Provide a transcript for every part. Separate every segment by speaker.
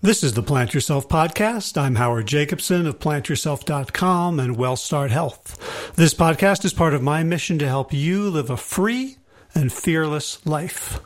Speaker 1: This is the Plant Yourself podcast. I'm Howard Jacobson of plantyourself.com and WellStart Health. This podcast is part of my mission to help you live a free and fearless life.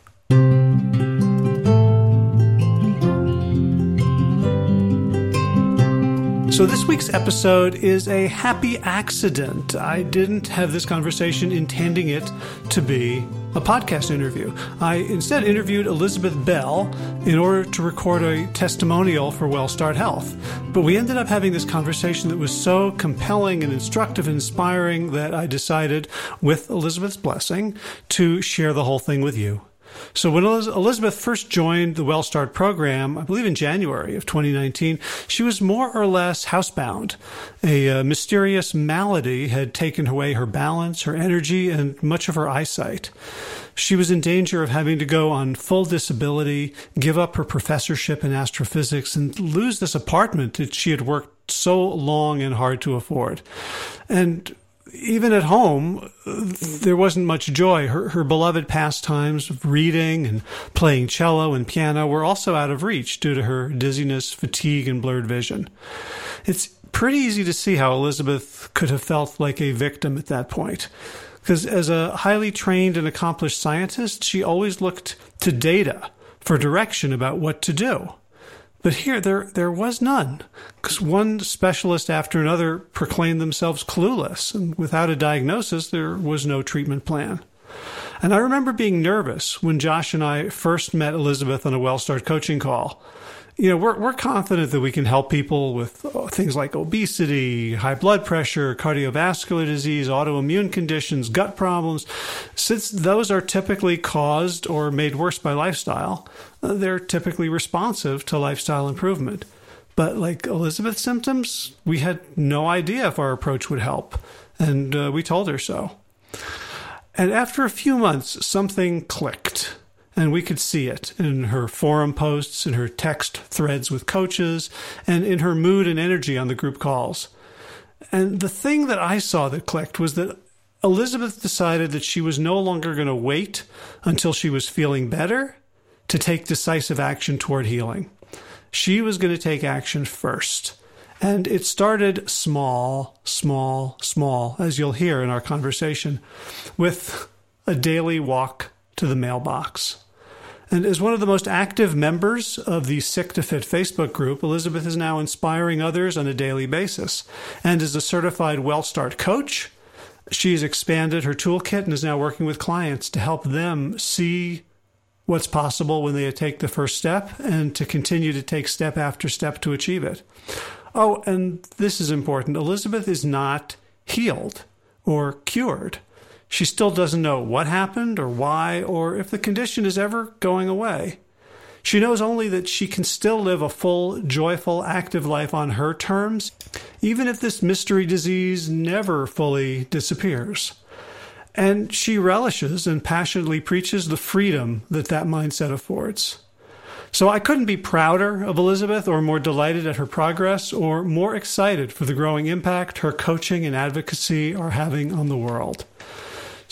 Speaker 1: So, this week's episode is a happy accident. I didn't have this conversation intending it to be a podcast interview. I instead interviewed Elizabeth Bell in order to record a testimonial for WellStart Health. But we ended up having this conversation that was so compelling and instructive and inspiring that I decided, with Elizabeth's blessing, to share the whole thing with you. So when Elizabeth first joined the WellStart program, I believe in January of 2019, she was more or less housebound. A uh, mysterious malady had taken away her balance, her energy, and much of her eyesight. She was in danger of having to go on full disability, give up her professorship in astrophysics, and lose this apartment that she had worked so long and hard to afford. And even at home, there wasn't much joy. Her, her beloved pastimes of reading and playing cello and piano were also out of reach due to her dizziness, fatigue, and blurred vision. It's pretty easy to see how Elizabeth could have felt like a victim at that point. Because as a highly trained and accomplished scientist, she always looked to data for direction about what to do. But here, there, there was none, because one specialist after another proclaimed themselves clueless, and without a diagnosis, there was no treatment plan. And I remember being nervous when Josh and I first met Elizabeth on a WellStart coaching call you know, we're, we're confident that we can help people with uh, things like obesity, high blood pressure, cardiovascular disease, autoimmune conditions, gut problems. Since those are typically caused or made worse by lifestyle, uh, they're typically responsive to lifestyle improvement. But like Elizabeth's symptoms, we had no idea if our approach would help. And uh, we told her so. And after a few months, something clicked and we could see it in her forum posts, in her text threads with coaches, and in her mood and energy on the group calls. And the thing that I saw that clicked was that Elizabeth decided that she was no longer going to wait until she was feeling better to take decisive action toward healing. She was going to take action first. And it started small, small, small, as you'll hear in our conversation, with a daily walk to the mailbox. And as one of the most active members of the Sick to Fit Facebook group, Elizabeth is now inspiring others on a daily basis. And as a certified WellStart coach, she's expanded her toolkit and is now working with clients to help them see what's possible when they take the first step and to continue to take step after step to achieve it. Oh, and this is important Elizabeth is not healed or cured. She still doesn't know what happened or why or if the condition is ever going away. She knows only that she can still live a full, joyful, active life on her terms, even if this mystery disease never fully disappears. And she relishes and passionately preaches the freedom that that mindset affords. So I couldn't be prouder of Elizabeth or more delighted at her progress or more excited for the growing impact her coaching and advocacy are having on the world.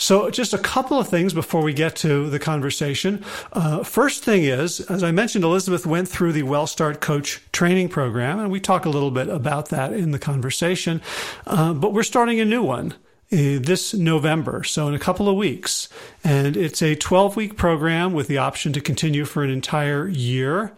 Speaker 1: So, just a couple of things before we get to the conversation. Uh, first thing is, as I mentioned, Elizabeth went through the WellStart Coach training program, and we talk a little bit about that in the conversation. Uh, but we're starting a new one this November, so in a couple of weeks. And it's a 12 week program with the option to continue for an entire year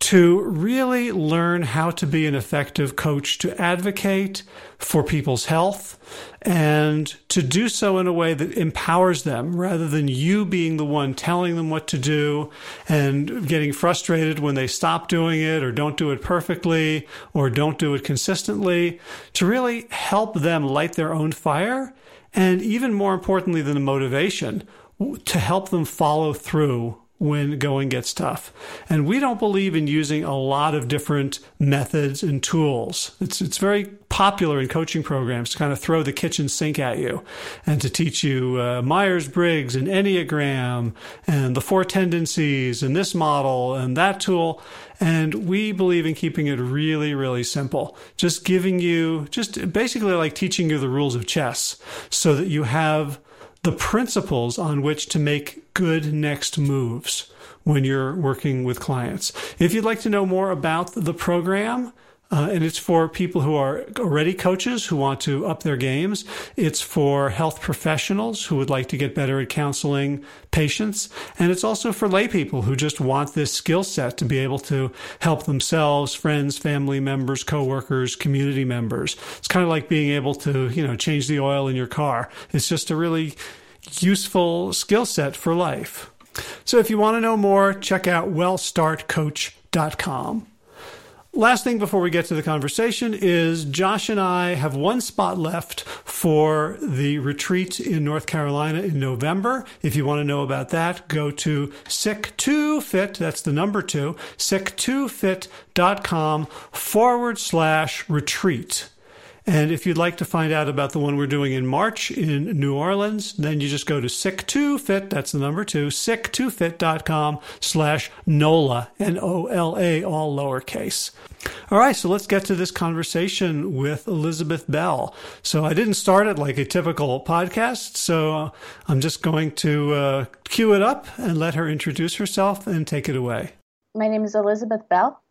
Speaker 1: to really learn how to be an effective coach to advocate for people's health and to do so in a way that empowers them rather than you being the one telling them what to do and getting frustrated when they stop doing it or don't do it perfectly or don't do it consistently to really help them light their own fire and even more importantly than the motivation to help them follow through when going gets tough. And we don't believe in using a lot of different methods and tools. It's, it's very popular in coaching programs to kind of throw the kitchen sink at you and to teach you uh, Myers Briggs and Enneagram and the four tendencies and this model and that tool. And we believe in keeping it really, really simple. Just giving you, just basically like teaching you the rules of chess so that you have the principles on which to make good next moves when you're working with clients. If you'd like to know more about the program, uh, and it's for people who are already coaches who want to up their games. It's for health professionals who would like to get better at counseling patients. And it's also for lay people who just want this skill set to be able to help themselves, friends, family members, coworkers, community members. It's kind of like being able to, you know, change the oil in your car. It's just a really useful skill set for life. So if you want to know more, check out wellstartcoach.com. Last thing before we get to the conversation is Josh and I have one spot left for the retreat in North Carolina in November. If you want to know about that, go to sick2fit, that's the number two, sick2fit.com forward slash retreat. And if you'd like to find out about the one we're doing in March in New Orleans, then you just go to sick2fit, that's the number two, sick2fit.com slash NOLA, N-O-L-A, all lowercase. All right, so let's get to this conversation with Elizabeth Bell. So I didn't start it like a typical podcast, so I'm just going to uh, cue it up and let her introduce herself and take it away.
Speaker 2: My name is Elizabeth Bell.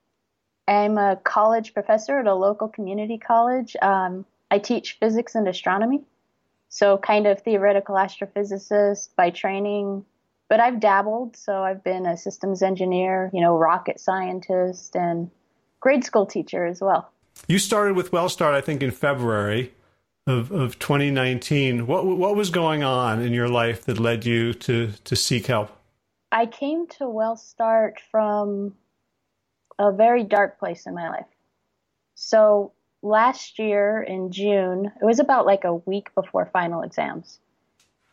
Speaker 2: I'm a college professor at a local community college. Um, I teach physics and astronomy, so kind of theoretical astrophysicist by training. But I've dabbled, so I've been a systems engineer, you know, rocket scientist, and grade school teacher as well.
Speaker 1: You started with WellStart, I think, in February of, of 2019. What what was going on in your life that led you to to seek help?
Speaker 2: I came to WellStart from a very dark place in my life. So last year in June, it was about like a week before final exams.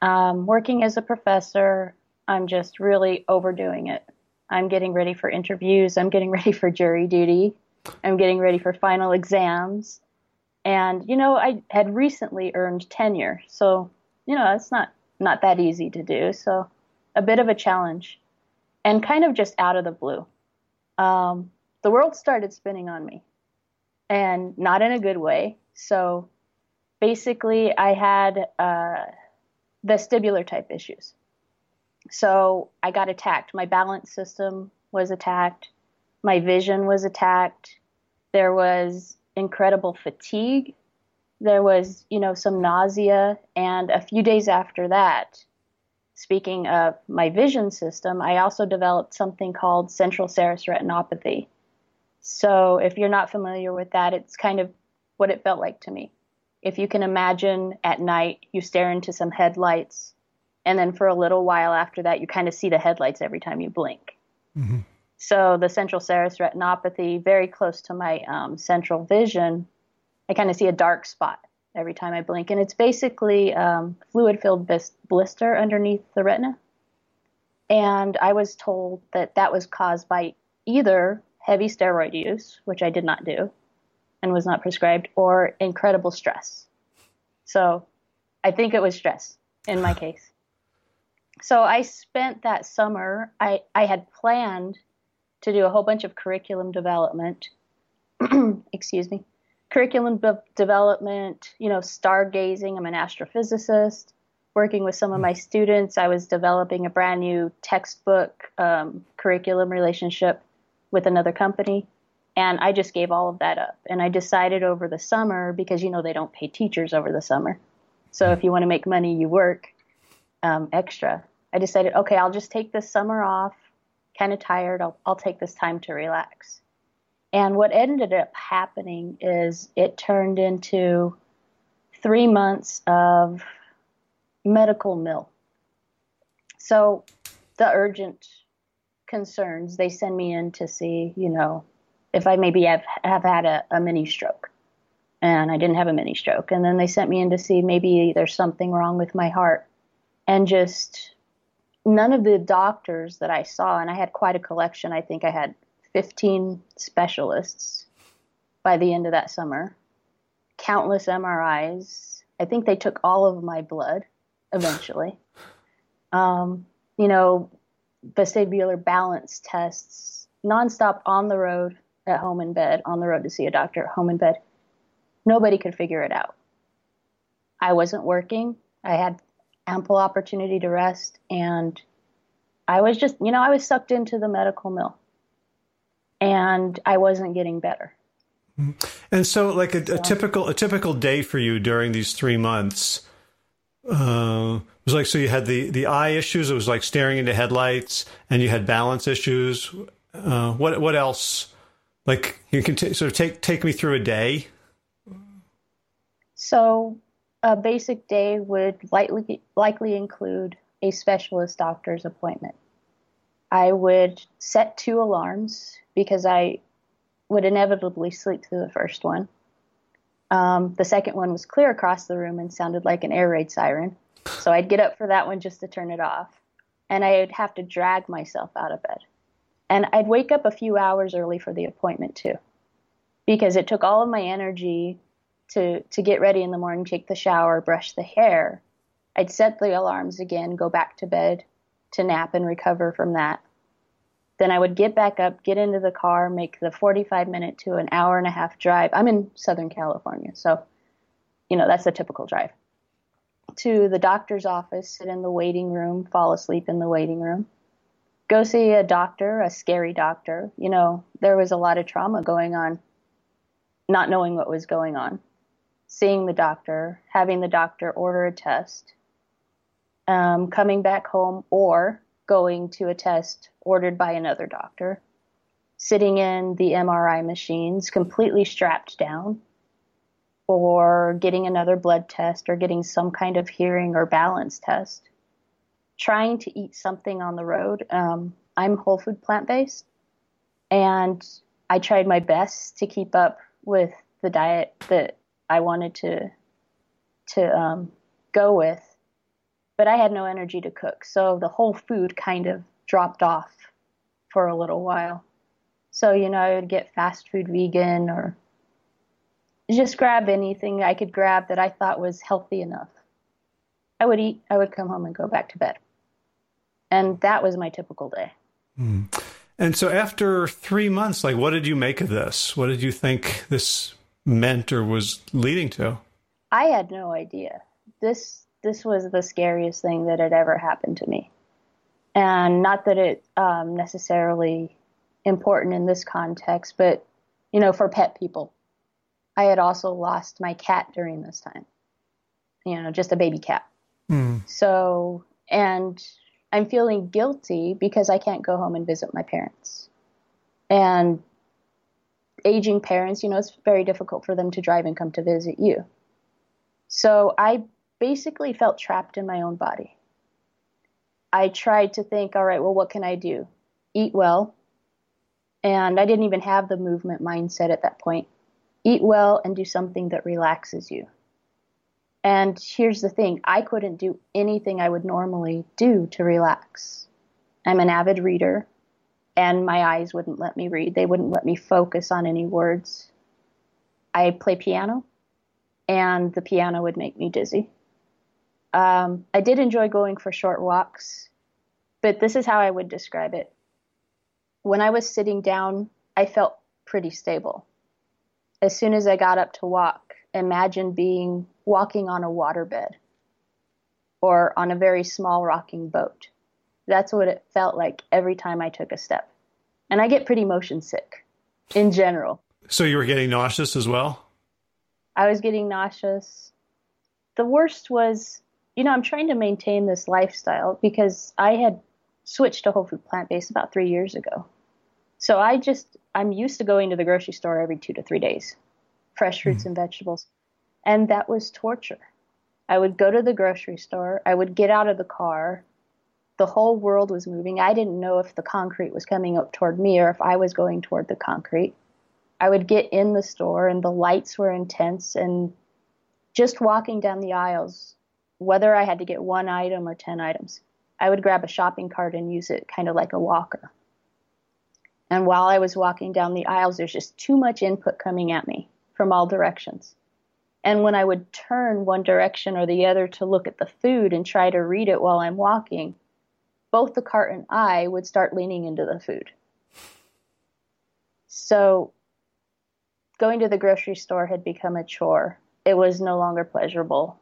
Speaker 2: Um, working as a professor, I'm just really overdoing it. I'm getting ready for interviews. I'm getting ready for jury duty. I'm getting ready for final exams. And, you know, I had recently earned tenure. So, you know, it's not, not that easy to do. So a bit of a challenge and kind of just out of the blue. Um, the world started spinning on me and not in a good way. So basically, I had uh, vestibular type issues. So I got attacked. My balance system was attacked. My vision was attacked. There was incredible fatigue. There was, you know, some nausea. And a few days after that, speaking of my vision system, I also developed something called central serous retinopathy. So if you're not familiar with that, it's kind of what it felt like to me. If you can imagine at night, you stare into some headlights, and then for a little while after that, you kind of see the headlights every time you blink. Mm-hmm. So the central serous retinopathy, very close to my um, central vision, I kind of see a dark spot every time I blink, and it's basically um, fluid-filled blister underneath the retina. And I was told that that was caused by either heavy steroid use, which I did not do and was not prescribed, or incredible stress. So I think it was stress in my case. So I spent that summer, I, I had planned to do a whole bunch of curriculum development. Excuse me. Curriculum be- development, you know, stargazing. I'm an astrophysicist. Working with some of my students, I was developing a brand new textbook um, curriculum relationship with another company. And I just gave all of that up. And I decided over the summer, because, you know, they don't pay teachers over the summer. So if you want to make money, you work um, extra. I decided, okay, I'll just take this summer off. Kind of tired. I'll, I'll take this time to relax. And what ended up happening is it turned into three months of medical mill. So the urgent concerns, they send me in to see, you know, if I maybe have, have had a, a mini stroke. And I didn't have a mini stroke. And then they sent me in to see maybe there's something wrong with my heart. And just none of the doctors that I saw, and I had quite a collection, I think I had 15 specialists by the end of that summer, countless MRIs. I think they took all of my blood eventually. Um, you know, vestibular balance tests, nonstop on the road, at home in bed, on the road to see a doctor, at home in bed. Nobody could figure it out. I wasn't working. I had ample opportunity to rest, and I was just, you know, I was sucked into the medical mill, and I wasn't getting better.
Speaker 1: And so, like a, a typical a typical day for you during these three months, uh, it was like so you had the the eye issues. It was like staring into headlights, and you had balance issues. Uh, what what else? Like you can t- sort of take take me through a day.
Speaker 2: So a basic day would likely likely include a specialist doctor's appointment. I would set two alarms because I would inevitably sleep through the first one. Um, the second one was clear across the room and sounded like an air raid siren. So I'd get up for that one just to turn it off. And I'd have to drag myself out of bed. And I'd wake up a few hours early for the appointment too, because it took all of my energy to, to get ready in the morning, take the shower, brush the hair. I'd set the alarms again, go back to bed to nap and recover from that. Then I would get back up, get into the car, make the 45 minute to an hour and a half drive. I'm in Southern California, so, you know, that's a typical drive. To the doctor's office, sit in the waiting room, fall asleep in the waiting room. Go see a doctor, a scary doctor. You know, there was a lot of trauma going on, not knowing what was going on. Seeing the doctor, having the doctor order a test, um, coming back home, or going to a test ordered by another doctor, sitting in the MRI machines completely strapped down, or getting another blood test or getting some kind of hearing or balance test, trying to eat something on the road. Um, I'm whole food plant based, and I tried my best to keep up with the diet that I wanted to to um, go with but I had no energy to cook. So the whole food kind of dropped off for a little while. So, you know, I would get fast food vegan or just grab anything I could grab that I thought was healthy enough. I would eat, I would come home and go back to bed. And that was my typical day.
Speaker 1: Mm. And so after three months, like, what did you make of this? What did you think this meant or was leading to?
Speaker 2: I had no idea. This this was the scariest thing that had ever happened to me. And not that it um, necessarily important in this context, but you know, for pet people, I had also lost my cat during this time. You know, just a baby cat. Mm. So, and I'm feeling guilty because I can't go home and visit my parents. And aging parents, you know, it's very difficult for them to drive and come to visit you. So I basically felt trapped in my own body. I tried to think, all right, well, what can I do? Eat well. And I didn't even have the movement mindset at that point. Eat well and do something that relaxes you. And here's the thing I couldn't do anything I would normally do to relax. I'm an avid reader, and my eyes wouldn't let me read. They wouldn't let me focus on any words. I play piano, and the piano would make me dizzy. Um, I did enjoy going for short walks, but this is how I would describe it. When I was sitting down, I felt pretty stable. As soon as I got up to walk, imagine being walking on a waterbed or on a very small rocking boat. That's what it felt like every time I took a step. And I get pretty motion sick in general.
Speaker 1: So you were getting nauseous as well?
Speaker 2: I was getting nauseous the worst was, you know, I'm trying to maintain this lifestyle because I had switched to whole food plant based about three years ago. So I just, I'm used to going to the grocery store every two to three days, fresh fruits mm and vegetables. And that was torture. I would go to the grocery store, I would get out of the car. The whole world was moving. I didn't know if the concrete was coming up toward me or if I was going toward the concrete. I would get in the store and the lights were intense and just walking down the aisles, whether I had to get one item or 10 items, I would grab a shopping cart and use it kind of like a walker. And while I was walking down the aisles, there's just too much input coming at me from all directions. And when I would turn one direction or the other to look at the food and try to read it while I'm walking, both the cart and I would start leaning into the food. So going to the grocery store had become a chore. It was no longer pleasurable.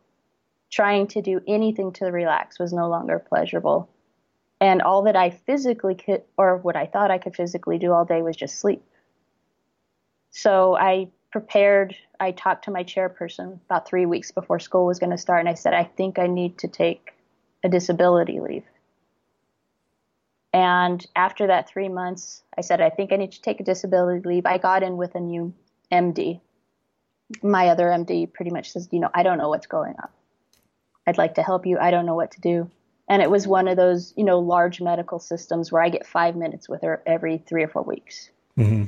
Speaker 2: Trying to do anything to relax was no longer pleasurable. And all that I physically could, or what I thought I could physically do all day was just sleep. So I prepared, I talked to my chairperson about three weeks before school was going to start, and I said, I think I need to take a disability leave. And after that three months, I said, I think I need to take a disability leave. I got in with a new MD. My other MD pretty much says, you know, I don't know what's going on. I'd like to help you. I don't know what to do. And it was one of those, you know, large medical systems where I get five minutes with her every three or four weeks. Mm-hmm.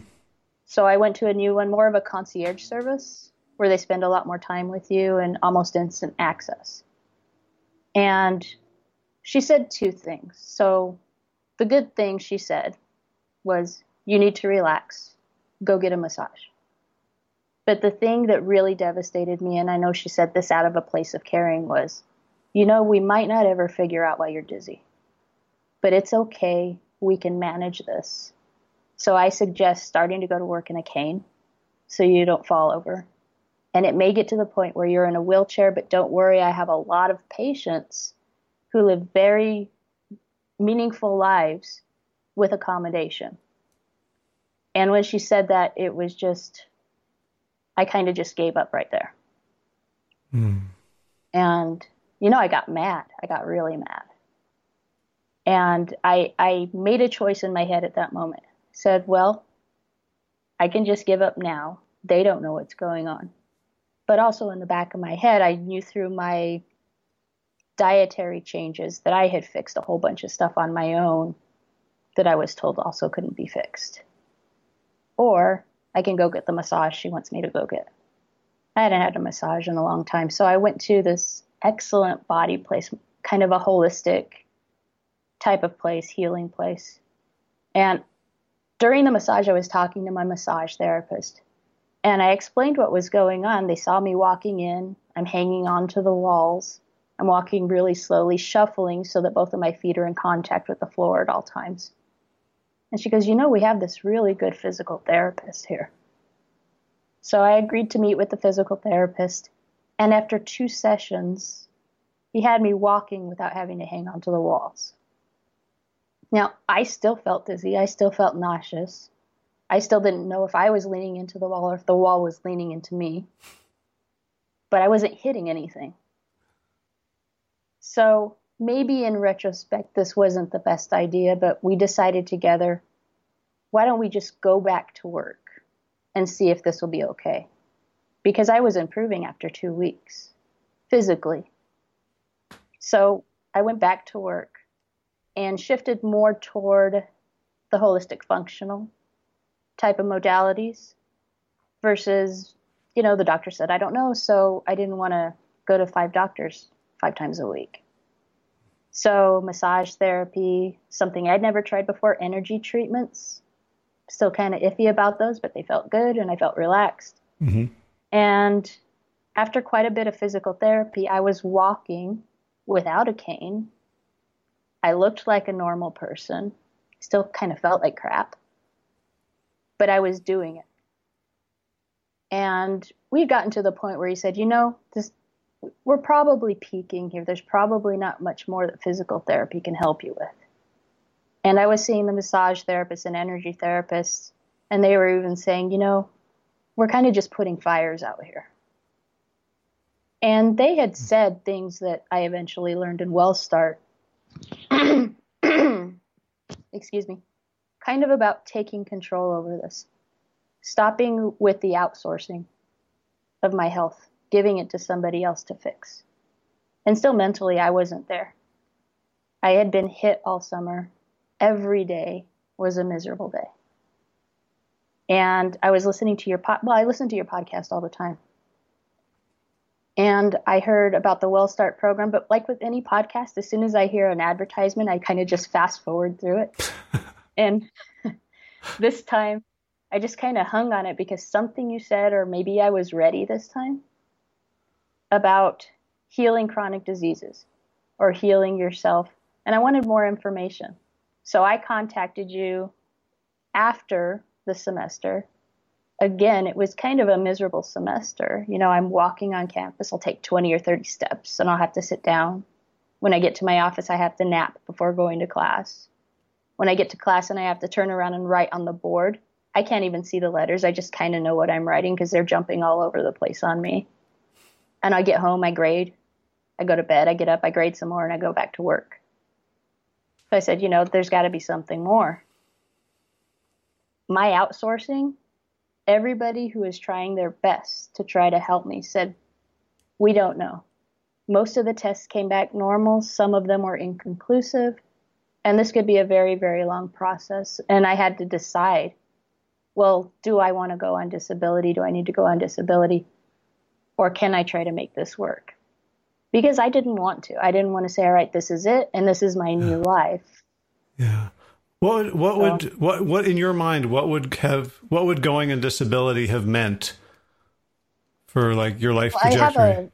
Speaker 2: So I went to a new one, more of a concierge service where they spend a lot more time with you and almost instant access. And she said two things. So the good thing she said was, you need to relax, go get a massage. But the thing that really devastated me, and I know she said this out of a place of caring, was you know, we might not ever figure out why you're dizzy, but it's okay. We can manage this. So I suggest starting to go to work in a cane so you don't fall over. And it may get to the point where you're in a wheelchair, but don't worry, I have a lot of patients who live very meaningful lives with accommodation. And when she said that, it was just I kind of just gave up right there. Mm. And, you know, I got mad. I got really mad. And I, I made a choice in my head at that moment. Said, well, I can just give up now. They don't know what's going on. But also in the back of my head, I knew through my dietary changes that I had fixed a whole bunch of stuff on my own that I was told also couldn't be fixed. Or I can go get the massage she wants me to go get. I hadn't had a massage in a long time, so I went to this excellent body place, kind of a holistic type of place, healing place. And during the massage, I was talking to my massage therapist, and I explained what was going on. They saw me walking in, I'm hanging onto the walls. I'm walking really slowly, shuffling so that both of my feet are in contact with the floor at all times. And she goes, You know, we have this really good physical therapist here. So I agreed to meet with the physical therapist. And after two sessions, he had me walking without having to hang onto the walls. Now, I still felt dizzy. I still felt nauseous. I still didn't know if I was leaning into the wall or if the wall was leaning into me. But I wasn't hitting anything. So maybe in retrospect, this wasn't the best idea, but we decided together why don't we just go back to work and see if this will be okay? Because I was improving after two weeks physically. So I went back to work and shifted more toward the holistic functional type of modalities versus, you know, the doctor said, I don't know. So I didn't want to go to five doctors five times a week. So, massage therapy, something I'd never tried before, energy treatments. Still kind of iffy about those, but they felt good and I felt relaxed. Mm-hmm. And after quite a bit of physical therapy, I was walking without a cane. I looked like a normal person, still kind of felt like crap, but I was doing it. And we'd gotten to the point where he said, you know, this we're probably peaking here. There's probably not much more that physical therapy can help you with. And I was seeing the massage therapists and energy therapists, and they were even saying, you know, we're kind of just putting fires out here. And they had said things that I eventually learned in WellStart. Excuse me. Kind of about taking control over this, stopping with the outsourcing of my health, giving it to somebody else to fix. And still mentally, I wasn't there. I had been hit all summer. Every day was a miserable day. And I was listening to your pod. Well, I listen to your podcast all the time. And I heard about the WellStart program, but like with any podcast, as soon as I hear an advertisement, I kind of just fast forward through it. and this time, I just kind of hung on it because something you said, or maybe I was ready this time, about healing chronic diseases or healing yourself. And I wanted more information. So I contacted you after the semester. Again, it was kind of a miserable semester. You know, I'm walking on campus, I'll take 20 or 30 steps and I'll have to sit down. When I get to my office, I have to nap before going to class. When I get to class and I have to turn around and write on the board, I can't even see the letters. I just kind of know what I'm writing because they're jumping all over the place on me. And I get home, I grade, I go to bed, I get up, I grade some more, and I go back to work. So I said, you know, there's got to be something more. My outsourcing, everybody who is trying their best to try to help me said, we don't know. Most of the tests came back normal, some of them were inconclusive, and this could be a very, very long process. And I had to decide well, do I want to go on disability? Do I need to go on disability? Or can I try to make this work? Because I didn't want to. I didn't want to say, all right, this is it, and this is my new life.
Speaker 1: Yeah. What what would um, what what in your mind what would have what would going on disability have meant for like your life trajectory?
Speaker 2: I have a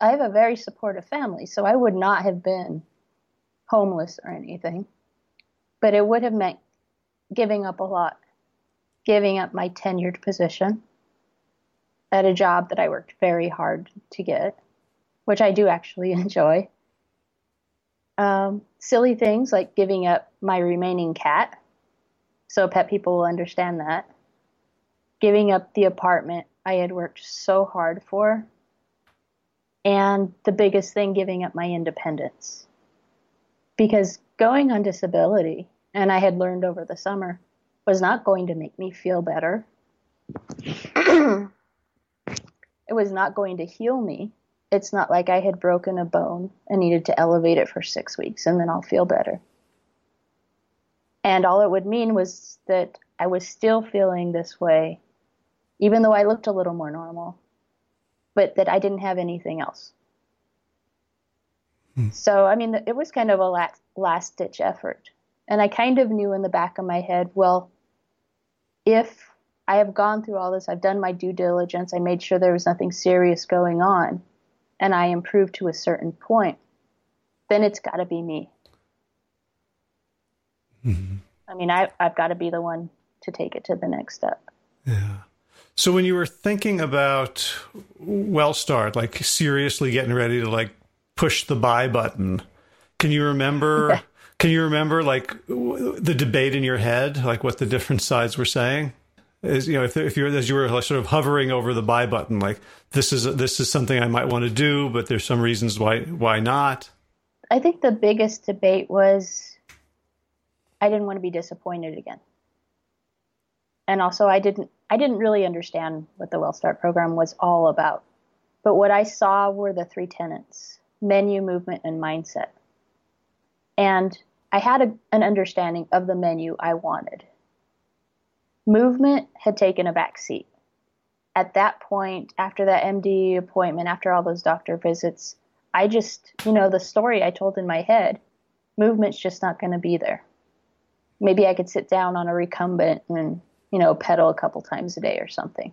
Speaker 2: I have a very supportive family, so I would not have been homeless or anything. But it would have meant giving up a lot giving up my tenured position at a job that I worked very hard to get, which I do actually enjoy. Um, silly things like giving up my remaining cat, so pet people will understand that. Giving up the apartment I had worked so hard for. And the biggest thing, giving up my independence. Because going on disability, and I had learned over the summer, was not going to make me feel better. it was not going to heal me. It's not like I had broken a bone and needed to elevate it for six weeks and then I'll feel better. And all it would mean was that I was still feeling this way, even though I looked a little more normal, but that I didn't have anything else. Hmm. So, I mean, it was kind of a last, last ditch effort. And I kind of knew in the back of my head, well, if I have gone through all this, I've done my due diligence, I made sure there was nothing serious going on, and I improve to a certain point, then it's got to be me. Mm-hmm. I mean, I, I've got to be the one to take it to the next step.
Speaker 1: Yeah. So when you were thinking about WellStart, like seriously getting ready to like push the buy button, can you remember Can you remember like the debate in your head, like what the different sides were saying? Is you know if if you as you were like sort of hovering over the buy button, like this is this is something I might want to do, but there's some reasons why why not.
Speaker 2: I think the biggest debate was I didn't want to be disappointed again, and also I didn't I didn't really understand what the WellStart program was all about. But what I saw were the three tenets: menu, movement, and mindset. And I had a, an understanding of the menu I wanted. Movement had taken a back seat. At that point, after that MD appointment, after all those doctor visits, I just, you know, the story I told in my head, movement's just not going to be there. Maybe I could sit down on a recumbent and, you know, pedal a couple times a day or something.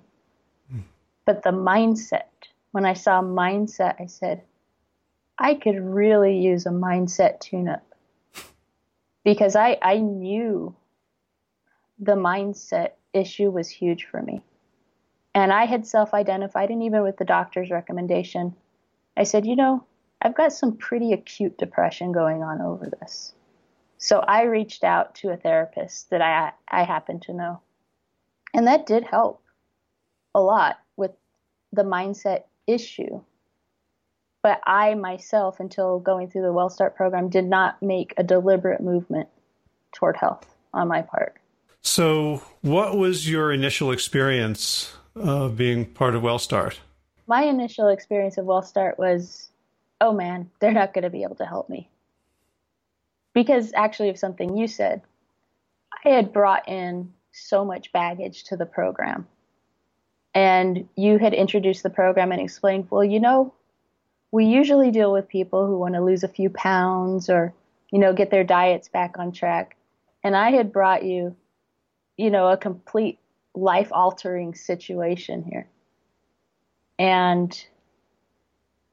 Speaker 2: Mm. But the mindset, when I saw mindset, I said, I could really use a mindset tune up because I, I knew the mindset issue was huge for me. And I had self identified, and even with the doctor's recommendation, I said, you know, I've got some pretty acute depression going on over this. So I reached out to a therapist that I, I happen to know. And that did help a lot with the mindset issue. But I myself, until going through the WellStart program, did not make a deliberate movement toward health on my part.
Speaker 1: So, what was your initial experience of being part of WellStart?
Speaker 2: My initial experience of WellStart was, oh man, they're not going to be able to help me. Because actually, of something you said, I had brought in so much baggage to the program. And you had introduced the program and explained, well, you know, we usually deal with people who want to lose a few pounds or, you know, get their diets back on track. And I had brought you you know, a complete life altering situation here. And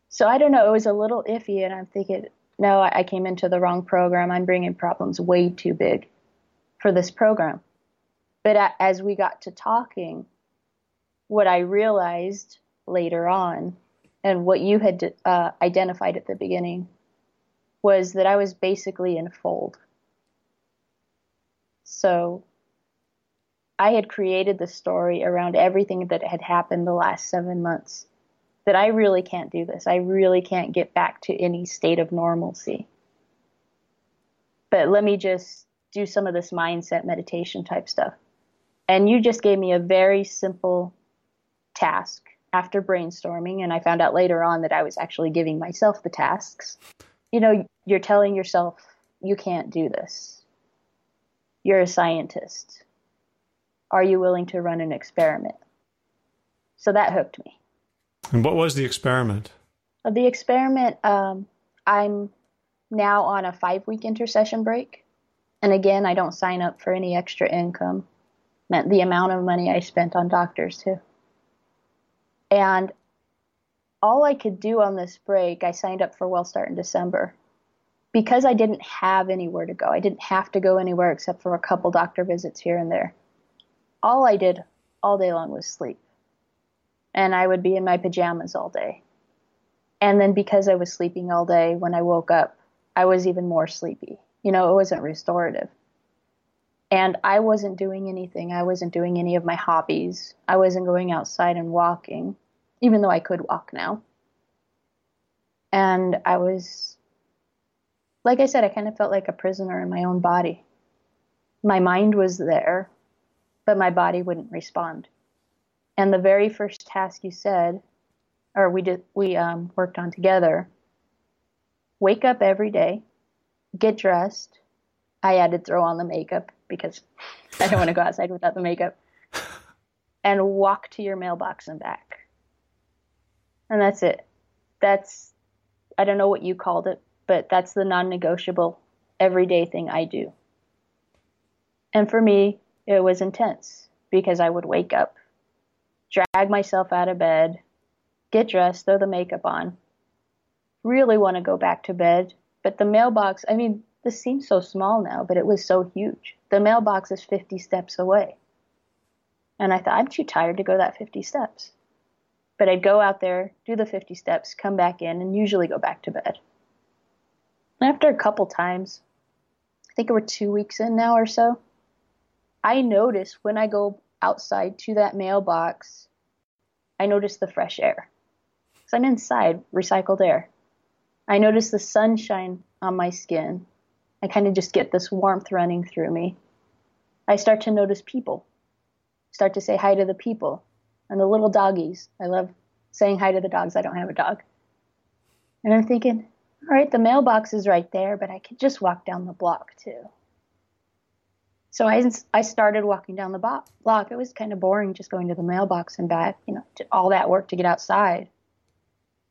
Speaker 2: so I don't know, it was a little iffy, and I'm thinking, no, I came into the wrong program. I'm bringing problems way too big for this program. But as we got to talking, what I realized later on, and what you had uh, identified at the beginning, was that I was basically in a fold. So I had created the story around everything that had happened the last seven months. That I really can't do this. I really can't get back to any state of normalcy. But let me just do some of this mindset meditation type stuff. And you just gave me a very simple task after brainstorming. And I found out later on that I was actually giving myself the tasks. You know, you're telling yourself, you can't do this. You're a scientist are you willing to run an experiment? So that hooked me.
Speaker 1: And what was the experiment?
Speaker 2: The experiment, um, I'm now on a five week intersession break. And again, I don't sign up for any extra income. Meant the amount of money I spent on doctors, too. And all I could do on this break, I signed up for WellStart in December. Because I didn't have anywhere to go, I didn't have to go anywhere except for a couple doctor visits here and there all I did all day long was sleep. And I would be in my pajamas all day. And then because I was sleeping all day, when I woke up, I was even more sleepy. You know, it wasn't restorative. And I wasn't doing anything. I wasn't doing any of my hobbies. I wasn't going outside and walking, even though I could walk now. And I was, like I said, I kind of felt like a prisoner in my own body. My mind was there, but my body wouldn't respond. And the very first task you said, or we did, we um, worked on together. Wake up every day, get dressed. I had to throw on the makeup because I don't want to go outside without the makeup, and walk to your mailbox and back. And that's it. That's I don't know what you called it, but that's the non-negotiable everyday thing I do. And for me, it was intense because I would wake up, drag myself out of bed, get dressed, throw the makeup on, really want to go back to bed. But the mailbox, I mean, this seems so small now, but it was so huge. The mailbox is 50 steps away. And I thought, I'm too tired to go that 50 steps. But I'd go out there, do the 50 steps, come back in, and usually go back to bed. After a couple times, I think it were two weeks in now or so, I notice when I go outside to that mailbox, I notice the fresh air. Because I'm inside, recycled air. I notice the sunshine on my skin. I kind of just get this warmth running through me. I start to notice people. Start to say hi to the people and the little doggies. I love saying hi to the dogs. I don't have a dog. And I'm thinking, all right, the mailbox is right there, but I could just walk down the block too. So I, I started walking down the block. It was kind of boring just going to the mailbox and back, you know, all that work to get outside.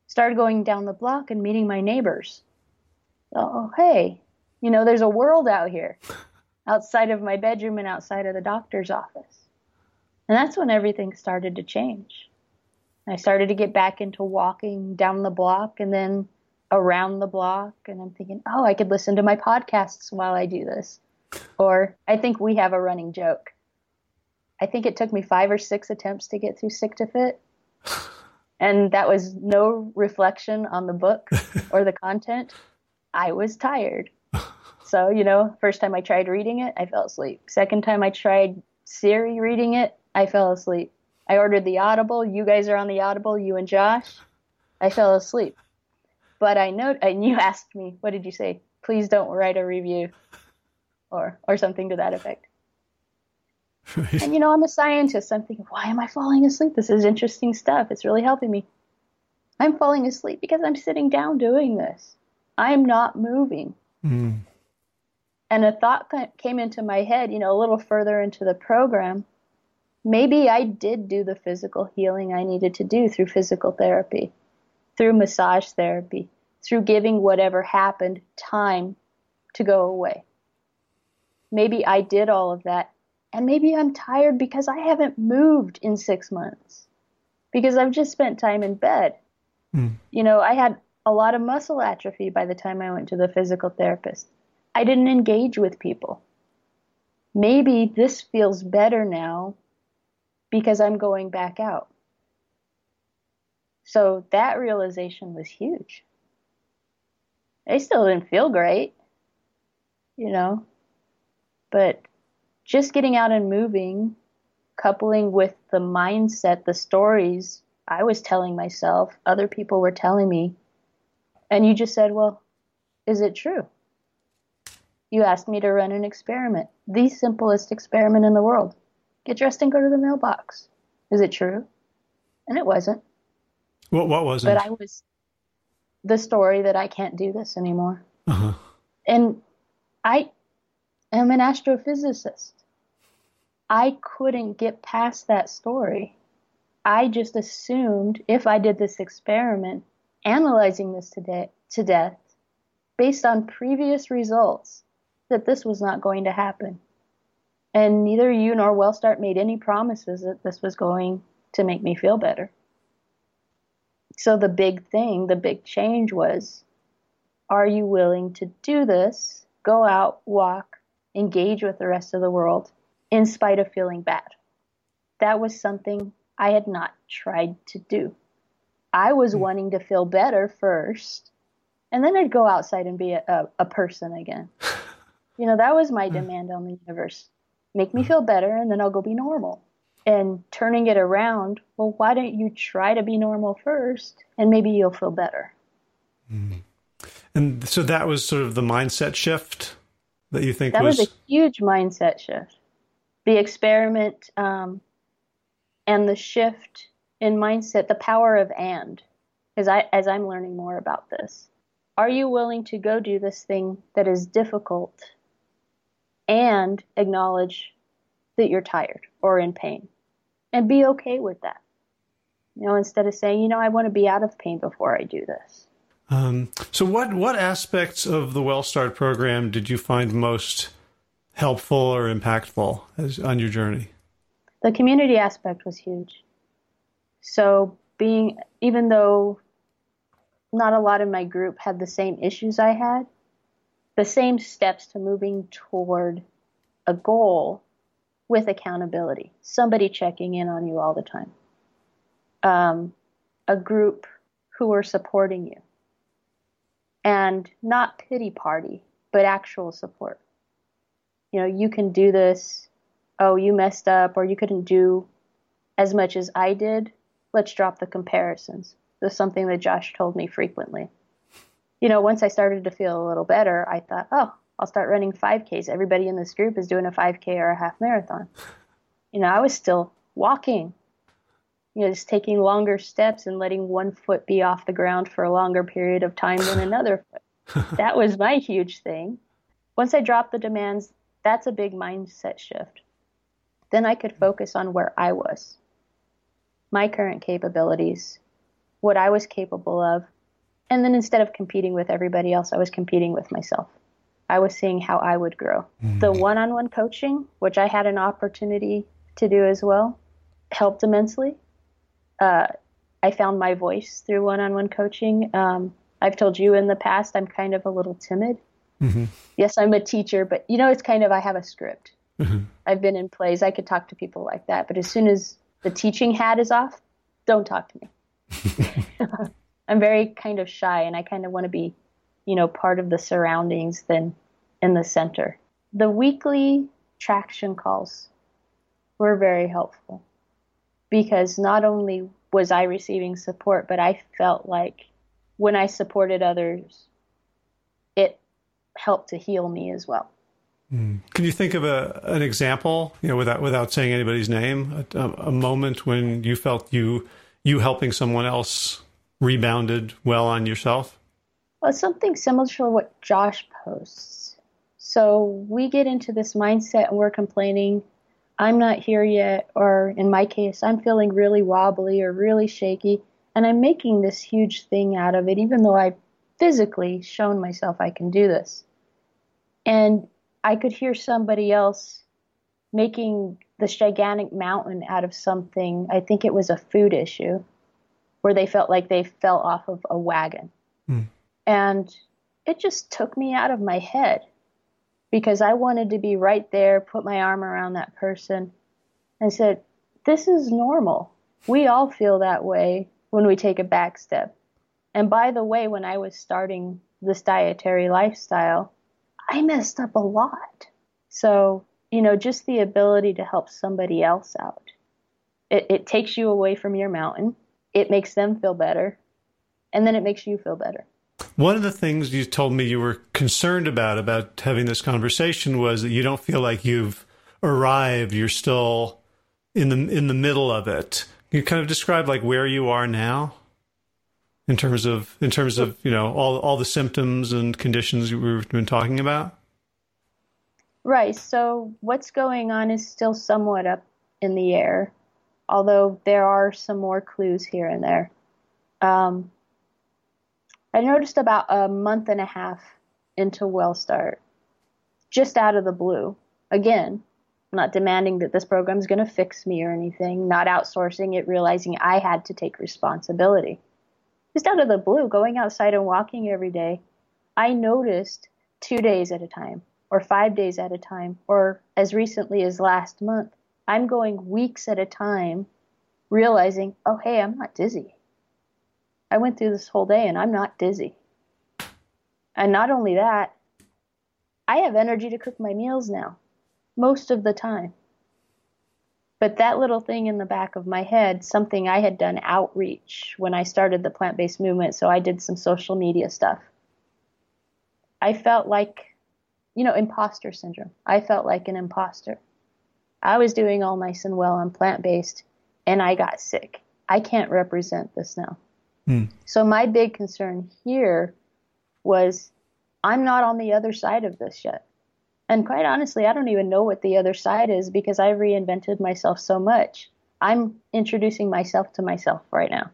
Speaker 2: Started going down the block and meeting my neighbors. Oh, hey, you know, there's a world out here outside of my bedroom and outside of the doctor's office. And that's when everything started to change. I started to get back into walking down the block and then around the block. And I'm thinking, oh, I could listen to my podcasts while I do this or I think we have a running joke. I think it took me five or six attempts to get through Sick to Fit. And that was no reflection on the book or the content. I was tired. So, you know, first time I tried reading it, I fell asleep. Second time I tried Siri reading it, I fell asleep. I ordered the Audible. You guys are on the Audible, you and Josh. I fell asleep. But I know, and you asked me, what did you say? Please don't write a review or, or something to that effect. Right. And you know, I'm a scientist. I'm thinking, why am I falling asleep? This is interesting stuff. It's really helping me. I'm falling asleep because I'm sitting down doing this. I'm not moving. Mm. And a thought came into my head, you know, a little further into the program. Maybe I did do the physical healing I needed to do through physical therapy, through massage therapy, through giving whatever happened time to go away. Maybe I did all of that. And maybe I'm tired because I haven't moved in six months, because I've just spent time in bed. Mm. You know, I had a lot of muscle atrophy by the time I went to the physical therapist. I didn't engage with people. Maybe this feels better now because I'm going back out. So that realization was huge. I still didn't feel great, you know, but just getting out and moving, coupling with the mindset, the stories I was telling myself, other people were telling me, and you just said, Well, is it true? You asked me to run an experiment, the simplest experiment in the world. Get dressed and go to the mailbox. Is it true? And it wasn't.
Speaker 1: What what wasn't?
Speaker 2: But I was the story that I can't do this anymore. Uh-huh. And I am an astrophysicist. I couldn't get past that story. I just assumed if I did this experiment, analyzing this to, de- to death, based on previous results, that this was not going to happen. And neither you nor WellStart made any promises that this was going to make me feel better. So the big thing, the big change was are you willing to do this? Go out, walk, engage with the rest of the world in spite of feeling bad. That was something I had not tried to do. I was mm. wanting to feel better first, and then I'd go outside and be a, a, a person again. you know, that was my mm. demand on the universe. Make me feel better, and then I'll go be normal. And turning it around, well, why don't you try to be normal first, and maybe you'll feel better.
Speaker 1: Mm. And so that was sort of the mindset shift that you think
Speaker 2: that
Speaker 1: was,
Speaker 2: was a huge mindset shift. The experiment um, and the shift in mindset, the power of and, as I as I'm learning more about this. Are you willing to go do this thing that is difficult and acknowledge that you're tired or in pain and be okay with that? You know, instead of saying, you know, I want to be out of pain before I do this.
Speaker 1: Um, so, what what aspects of the WellStart program did you find most helpful or impactful as, on your journey?
Speaker 2: The community aspect was huge. So, being even though not a lot in my group had the same issues I had, the same steps to moving toward a goal with accountability, somebody checking in on you all the time, um, a group who were supporting you and not pity party, but actual support. You know, you can do this. Oh, you messed up, or you couldn't do as much as I did. Let's drop the comparisons. That's something that Josh told me frequently. You know, once I started to feel a little better, I thought, oh, I'll start running 5Ks. Everybody in this group is doing a 5K or a half marathon. You know, I was still walking you know, just taking longer steps and letting one foot be off the ground for a longer period of time than another foot. that was my huge thing. Once I dropped the demands, that's a big mindset shift. Then I could focus on where I was, my current capabilities, what I was capable of. And then instead of competing with everybody else, I was competing with myself. I was seeing how I would grow. Mm. The one on one coaching, which I had an opportunity to do as well, helped immensely uh, I found my voice through one-on-one coaching. Um, I've told you in the past I'm kind of a little timid. Mm-hmm. Yes, I'm a teacher, but you know, it's kind of I have a script. Mm-hmm. I've been in plays. I could talk to people like that, but as soon as the teaching hat is off, don't talk to me. I'm very kind of shy, and I kind of want to be, you know, part of the surroundings than in the center. The weekly traction calls were very helpful because not only was I receiving support, but I felt like when I supported others, it helped to heal me as well.
Speaker 1: Mm. Can you think of a an example, you know, without without saying anybody's name, a, a, moment when you felt you you helping someone else rebounded well on yourself?
Speaker 2: Well, something similar to what Josh posts. So we get into this mindset and we're complaining, I'm not here yet, or in my case, I'm feeling really wobbly or really shaky, and I'm making this huge thing out of it, even though I've physically shown myself I can do this. And I could hear somebody else making this gigantic mountain out of something. I think it was a food issue where they felt like they fell off of a wagon. Mm. And it just took me out of my head because I wanted to be right there, put my arm around that person and said, This is normal. We all feel that way when we take a back step. And by the way, when I was starting this dietary lifestyle, I messed up a lot. So, you know, just the ability to help somebody else out. It, it takes you away from your mountain. It makes them feel better. And then it makes you feel better.
Speaker 1: One of the things you told me you were concerned about about having this conversation was that you don't feel like you've arrived. You're still in the in the middle of it. Can you kind of describe like where you are now? in terms of in terms of you know all all the symptoms and conditions we've been talking about?
Speaker 2: Right. So what's going on is still somewhat up in the air, although there are some more clues here and there. Um, I noticed about a month and a half into WellStart, just out of the blue. Again, I'm not demanding that this program is going to fix me or anything, not outsourcing it, realizing I had to take responsibility just out of the blue, going outside and walking every day, I noticed two days at a time, or five days at a time, or as recently as last month, I'm going weeks at a time, realizing, oh, hey, I'm not dizzy. I went through this whole day and I'm not dizzy. And not only that, I have energy to cook my meals now, most of the time. But that little thing in the back of my head, something I had done outreach when I started the plant based movement, so I did some social media stuff. I felt like, you know, imposter syndrome. I felt like an imposter. I was doing all nice and well on plant based, and I got sick. I can't represent this now. Hmm. So my big concern here was I'm not on the other side of this yet. And quite honestly, I don't even know what the other side is because I reinvented myself so much. I'm introducing myself to myself right now.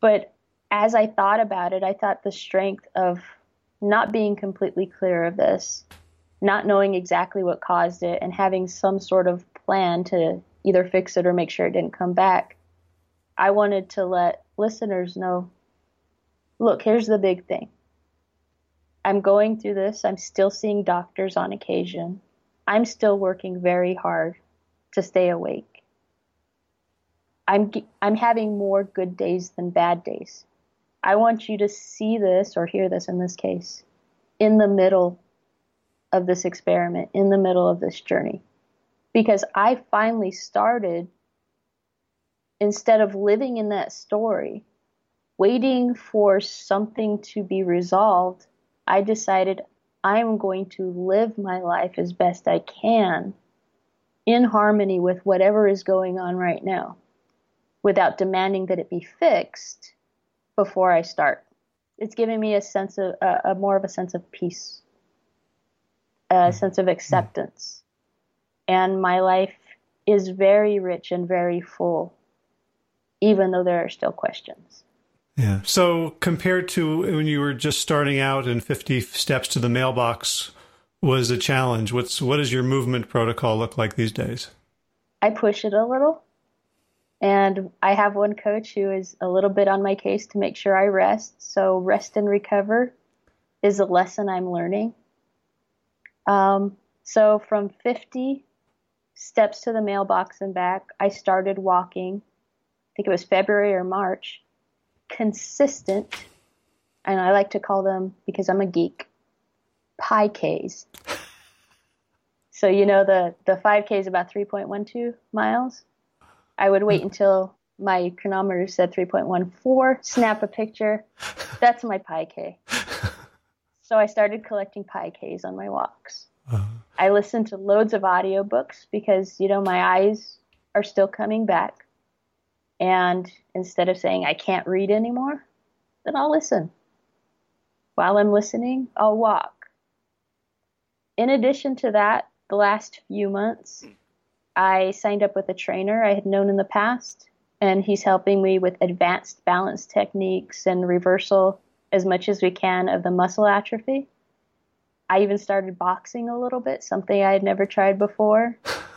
Speaker 2: But as I thought about it, I thought the strength of not being completely clear of this, not knowing exactly what caused it, and having some sort of plan to either fix it or make sure it didn't come back. I wanted to let listeners know look, here's the big thing. I'm going through this. I'm still seeing doctors on occasion. I'm still working very hard to stay awake. I'm I'm having more good days than bad days. I want you to see this or hear this in this case in the middle of this experiment, in the middle of this journey. Because I finally started instead of living in that story, waiting for something to be resolved I decided I'm going to live my life as best I can in harmony with whatever is going on right now without demanding that it be fixed before I start. It's giving me a sense of uh, a more of a sense of peace, a mm-hmm. sense of acceptance. And my life is very rich and very full, even though there are still questions.
Speaker 1: Yeah. So compared to when you were just starting out and 50 steps to the mailbox was a challenge, what's what does your movement protocol look like these days?
Speaker 2: I push it a little. And I have one coach who is a little bit on my case to make sure I rest. So rest and recover is a lesson I'm learning. Um, so from 50 steps to the mailbox and back, I started walking. I think it was February or March consistent, and I like to call them because I'm a geek, pi Ks. so you know the the 5K is about 3.12 miles. I would wait until my chronometer said 3.14. Snap a picture. That's my pi K. So I started collecting pi Ks on my walks. Uh-huh. I listened to loads of audiobooks because, you know, my eyes are still coming back. And instead of saying I can't read anymore, then I'll listen. While I'm listening, I'll walk. In addition to that, the last few months, I signed up with a trainer I had known in the past, and he's helping me with advanced balance techniques and reversal as much as we can of the muscle atrophy. I even started boxing a little bit, something I had never tried before.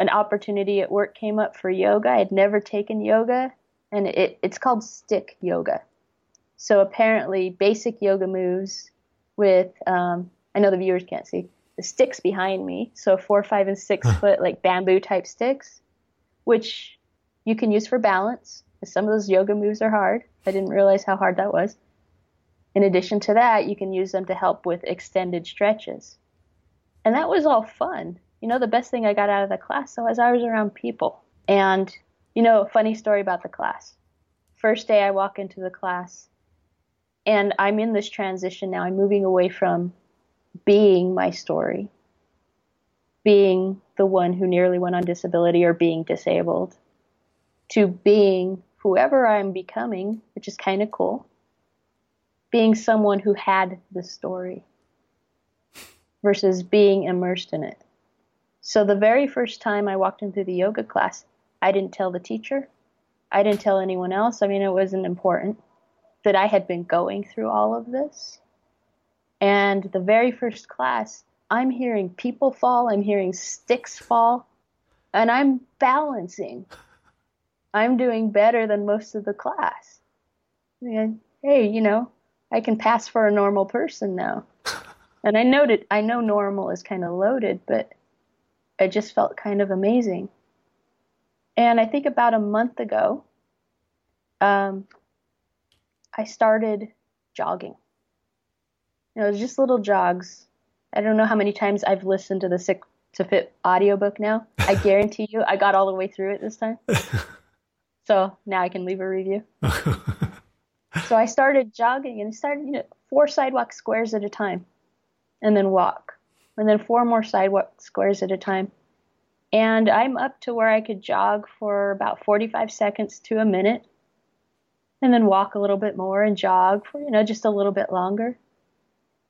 Speaker 2: An opportunity at work came up for yoga. I had never taken yoga, and it, it's called stick yoga. So apparently, basic yoga moves with um, I know the viewers can't see the sticks behind me, so four, five, and six foot like bamboo type sticks, which you can use for balance. Some of those yoga moves are hard. I didn't realize how hard that was. In addition to that, you can use them to help with extended stretches. And that was all fun. You know, the best thing I got out of the class so was I was around people. And, you know, funny story about the class. First day I walk into the class and I'm in this transition now. I'm moving away from being my story, being the one who nearly went on disability or being disabled, to being whoever I'm becoming, which is kind of cool, being someone who had the story versus being immersed in it. So the very first time I walked into the yoga class, I didn't tell the teacher. I didn't tell anyone else. I mean, it wasn't important that I had been going through all of this. And the very first class, I'm hearing people fall, I'm hearing sticks fall, and I'm balancing. I'm doing better than most of the class. And, hey, you know, I can pass for a normal person now. And I noted, I know normal is kind of loaded, but it just felt kind of amazing. And I think about a month ago, um, I started jogging. You know, it was just little jogs. I don't know how many times I've listened to the Sick to Fit audiobook now. I guarantee you I got all the way through it this time. so now I can leave a review. so I started jogging and I started, you know, four sidewalk squares at a time and then walk. And then four more sidewalk squares at a time. And I'm up to where I could jog for about 45 seconds to a minute and then walk a little bit more and jog for, you know, just a little bit longer.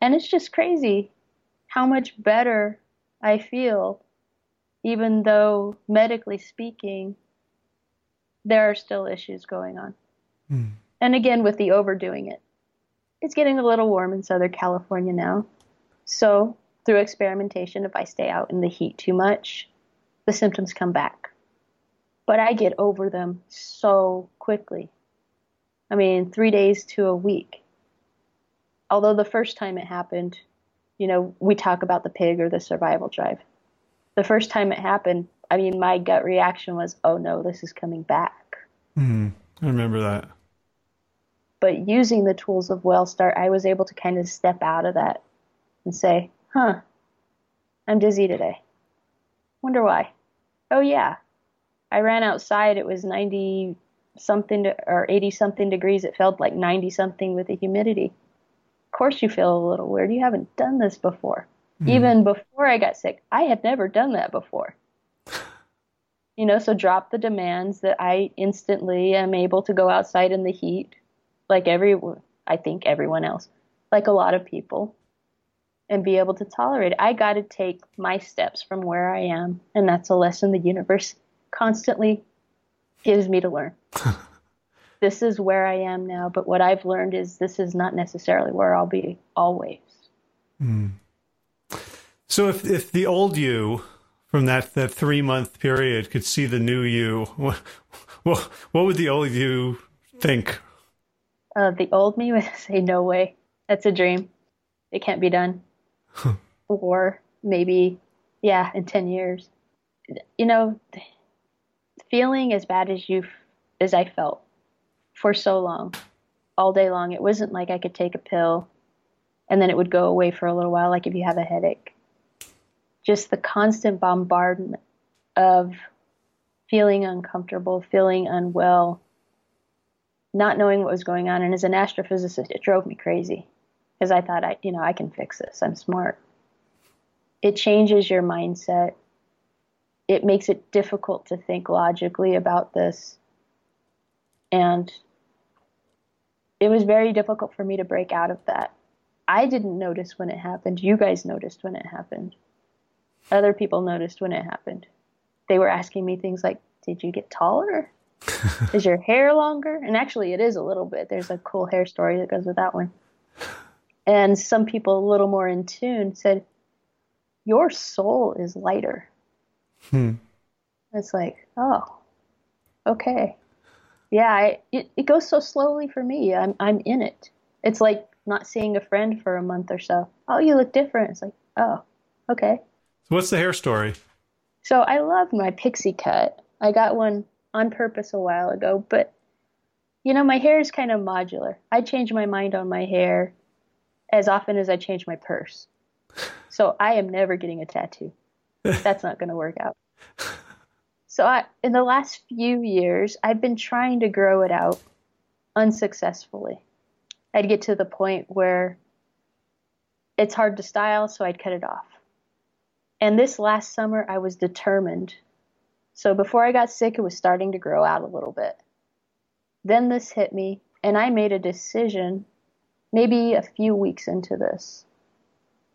Speaker 2: And it's just crazy how much better I feel, even though medically speaking, there are still issues going on. Mm. And again, with the overdoing it, it's getting a little warm in Southern California now. So, through experimentation, if I stay out in the heat too much, the symptoms come back. But I get over them so quickly. I mean, three days to a week. Although the first time it happened, you know, we talk about the pig or the survival drive. The first time it happened, I mean, my gut reaction was, oh no, this is coming back.
Speaker 1: Mm, I remember that.
Speaker 2: But using the tools of WellStart, I was able to kind of step out of that and say, huh, I'm dizzy today. Wonder why. Oh, yeah. I ran outside. It was 90 something to, or 80 something degrees. It felt like 90 something with the humidity. Of course, you feel a little weird. You haven't done this before. Mm. Even before I got sick, I had never done that before. you know, so drop the demands that I instantly am able to go outside in the heat, like every, I think everyone else, like a lot of people, and be able to tolerate it. I got to take my steps from where I am, and that's a lesson the universe constantly gives me to learn. this is where I am now, but what I've learned is this is not necessarily where I'll be always. Mm.
Speaker 1: So if if the old you from that that three month period could see the new you, what what, what would the old you think?
Speaker 2: Uh, the old me would say, "No way, that's a dream. It can't be done." or maybe, yeah, in ten years. You know, feeling as bad as you as I felt for so long, all day long. It wasn't like I could take a pill and then it would go away for a little while, like if you have a headache. Just the constant bombardment of feeling uncomfortable, feeling unwell, not knowing what was going on. And as an astrophysicist, it drove me crazy because I thought, I, you know, I can fix this. I'm smart. It changes your mindset. It makes it difficult to think logically about this. And it was very difficult for me to break out of that. I didn't notice when it happened. You guys noticed when it happened. Other people noticed when it happened. They were asking me things like, Did you get taller? is your hair longer? And actually, it is a little bit. There's a cool hair story that goes with that one. And some people, a little more in tune, said, Your soul is lighter. Hmm. It's like, oh, okay. Yeah, I, it, it goes so slowly for me. I'm, I'm in it. It's like not seeing a friend for a month or so. Oh, you look different. It's like, oh, okay.
Speaker 1: What's the hair story?
Speaker 2: So I love my pixie cut. I got one on purpose a while ago, but you know, my hair is kind of modular. I change my mind on my hair as often as I change my purse. So I am never getting a tattoo. That's not going to work out. So I, in the last few years, I've been trying to grow it out unsuccessfully. I'd get to the point where it's hard to style, so I'd cut it off. And this last summer, I was determined. So before I got sick, it was starting to grow out a little bit. Then this hit me, and I made a decision maybe a few weeks into this.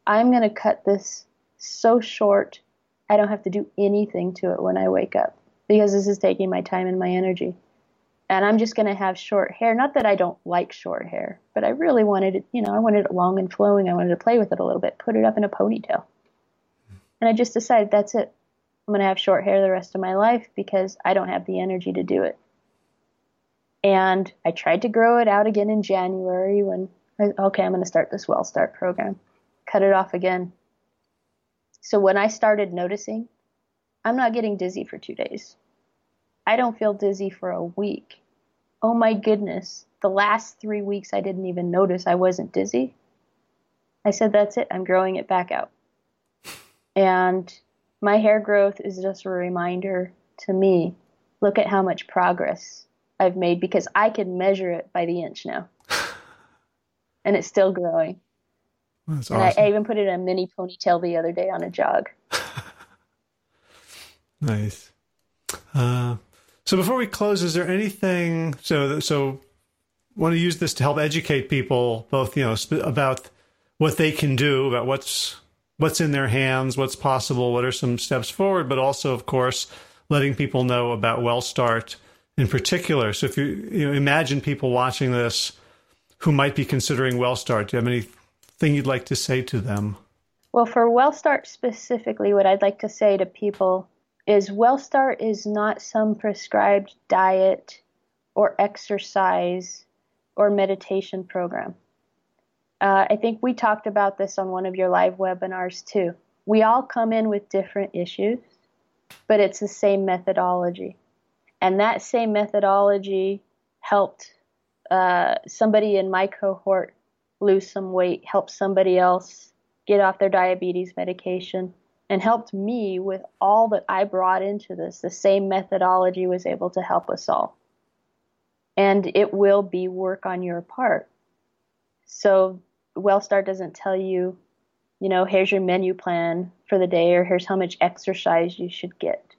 Speaker 2: I'm going to cut this so short, I don't have to do anything to it when I wake up because this is taking my time and my energy and I'm just going to have short hair. Not that I don't like short hair, but I really wanted it, you know, I wanted it long and flowing. I wanted to play with it a little bit, put it up in a ponytail. And I just decided that's it. I'm going to have short hair the rest of my life because I don't have the energy to do it. And I tried to grow it out again in January when, okay, I'm going to start this WellStart program. Cut it off again. So when I started noticing, I'm not getting dizzy for two days. I don't feel dizzy for a week. Oh my goodness. The last three weeks, I didn't even notice I wasn't dizzy. I said, that's it. I'm growing it back out. And my hair growth is just a reminder to me look at how much progress I've made because I can measure it by the inch now. And it's still growing. That's and awesome. I, I even put it in a mini ponytail the other day on a jog.
Speaker 1: nice. Uh, so before we close, is there anything? So so, want to use this to help educate people, both you know about what they can do, about what's what's in their hands, what's possible, what are some steps forward, but also, of course, letting people know about WellStart in particular. So if you you know imagine people watching this who might be considering WellStart? Do you have anything you'd like to say to them?
Speaker 2: Well, for WellStart specifically, what I'd like to say to people is WellStart is not some prescribed diet or exercise or meditation program. Uh, I think we talked about this on one of your live webinars too. We all come in with different issues, but it's the same methodology. And that same methodology helped uh, somebody in my cohort lose some weight, helped somebody else get off their diabetes medication and helped me with all that I brought into this. The same methodology was able to help us all. And it will be work on your part. So WellStart doesn't tell you, you know, here's your menu plan for the day or here's how much exercise you should get.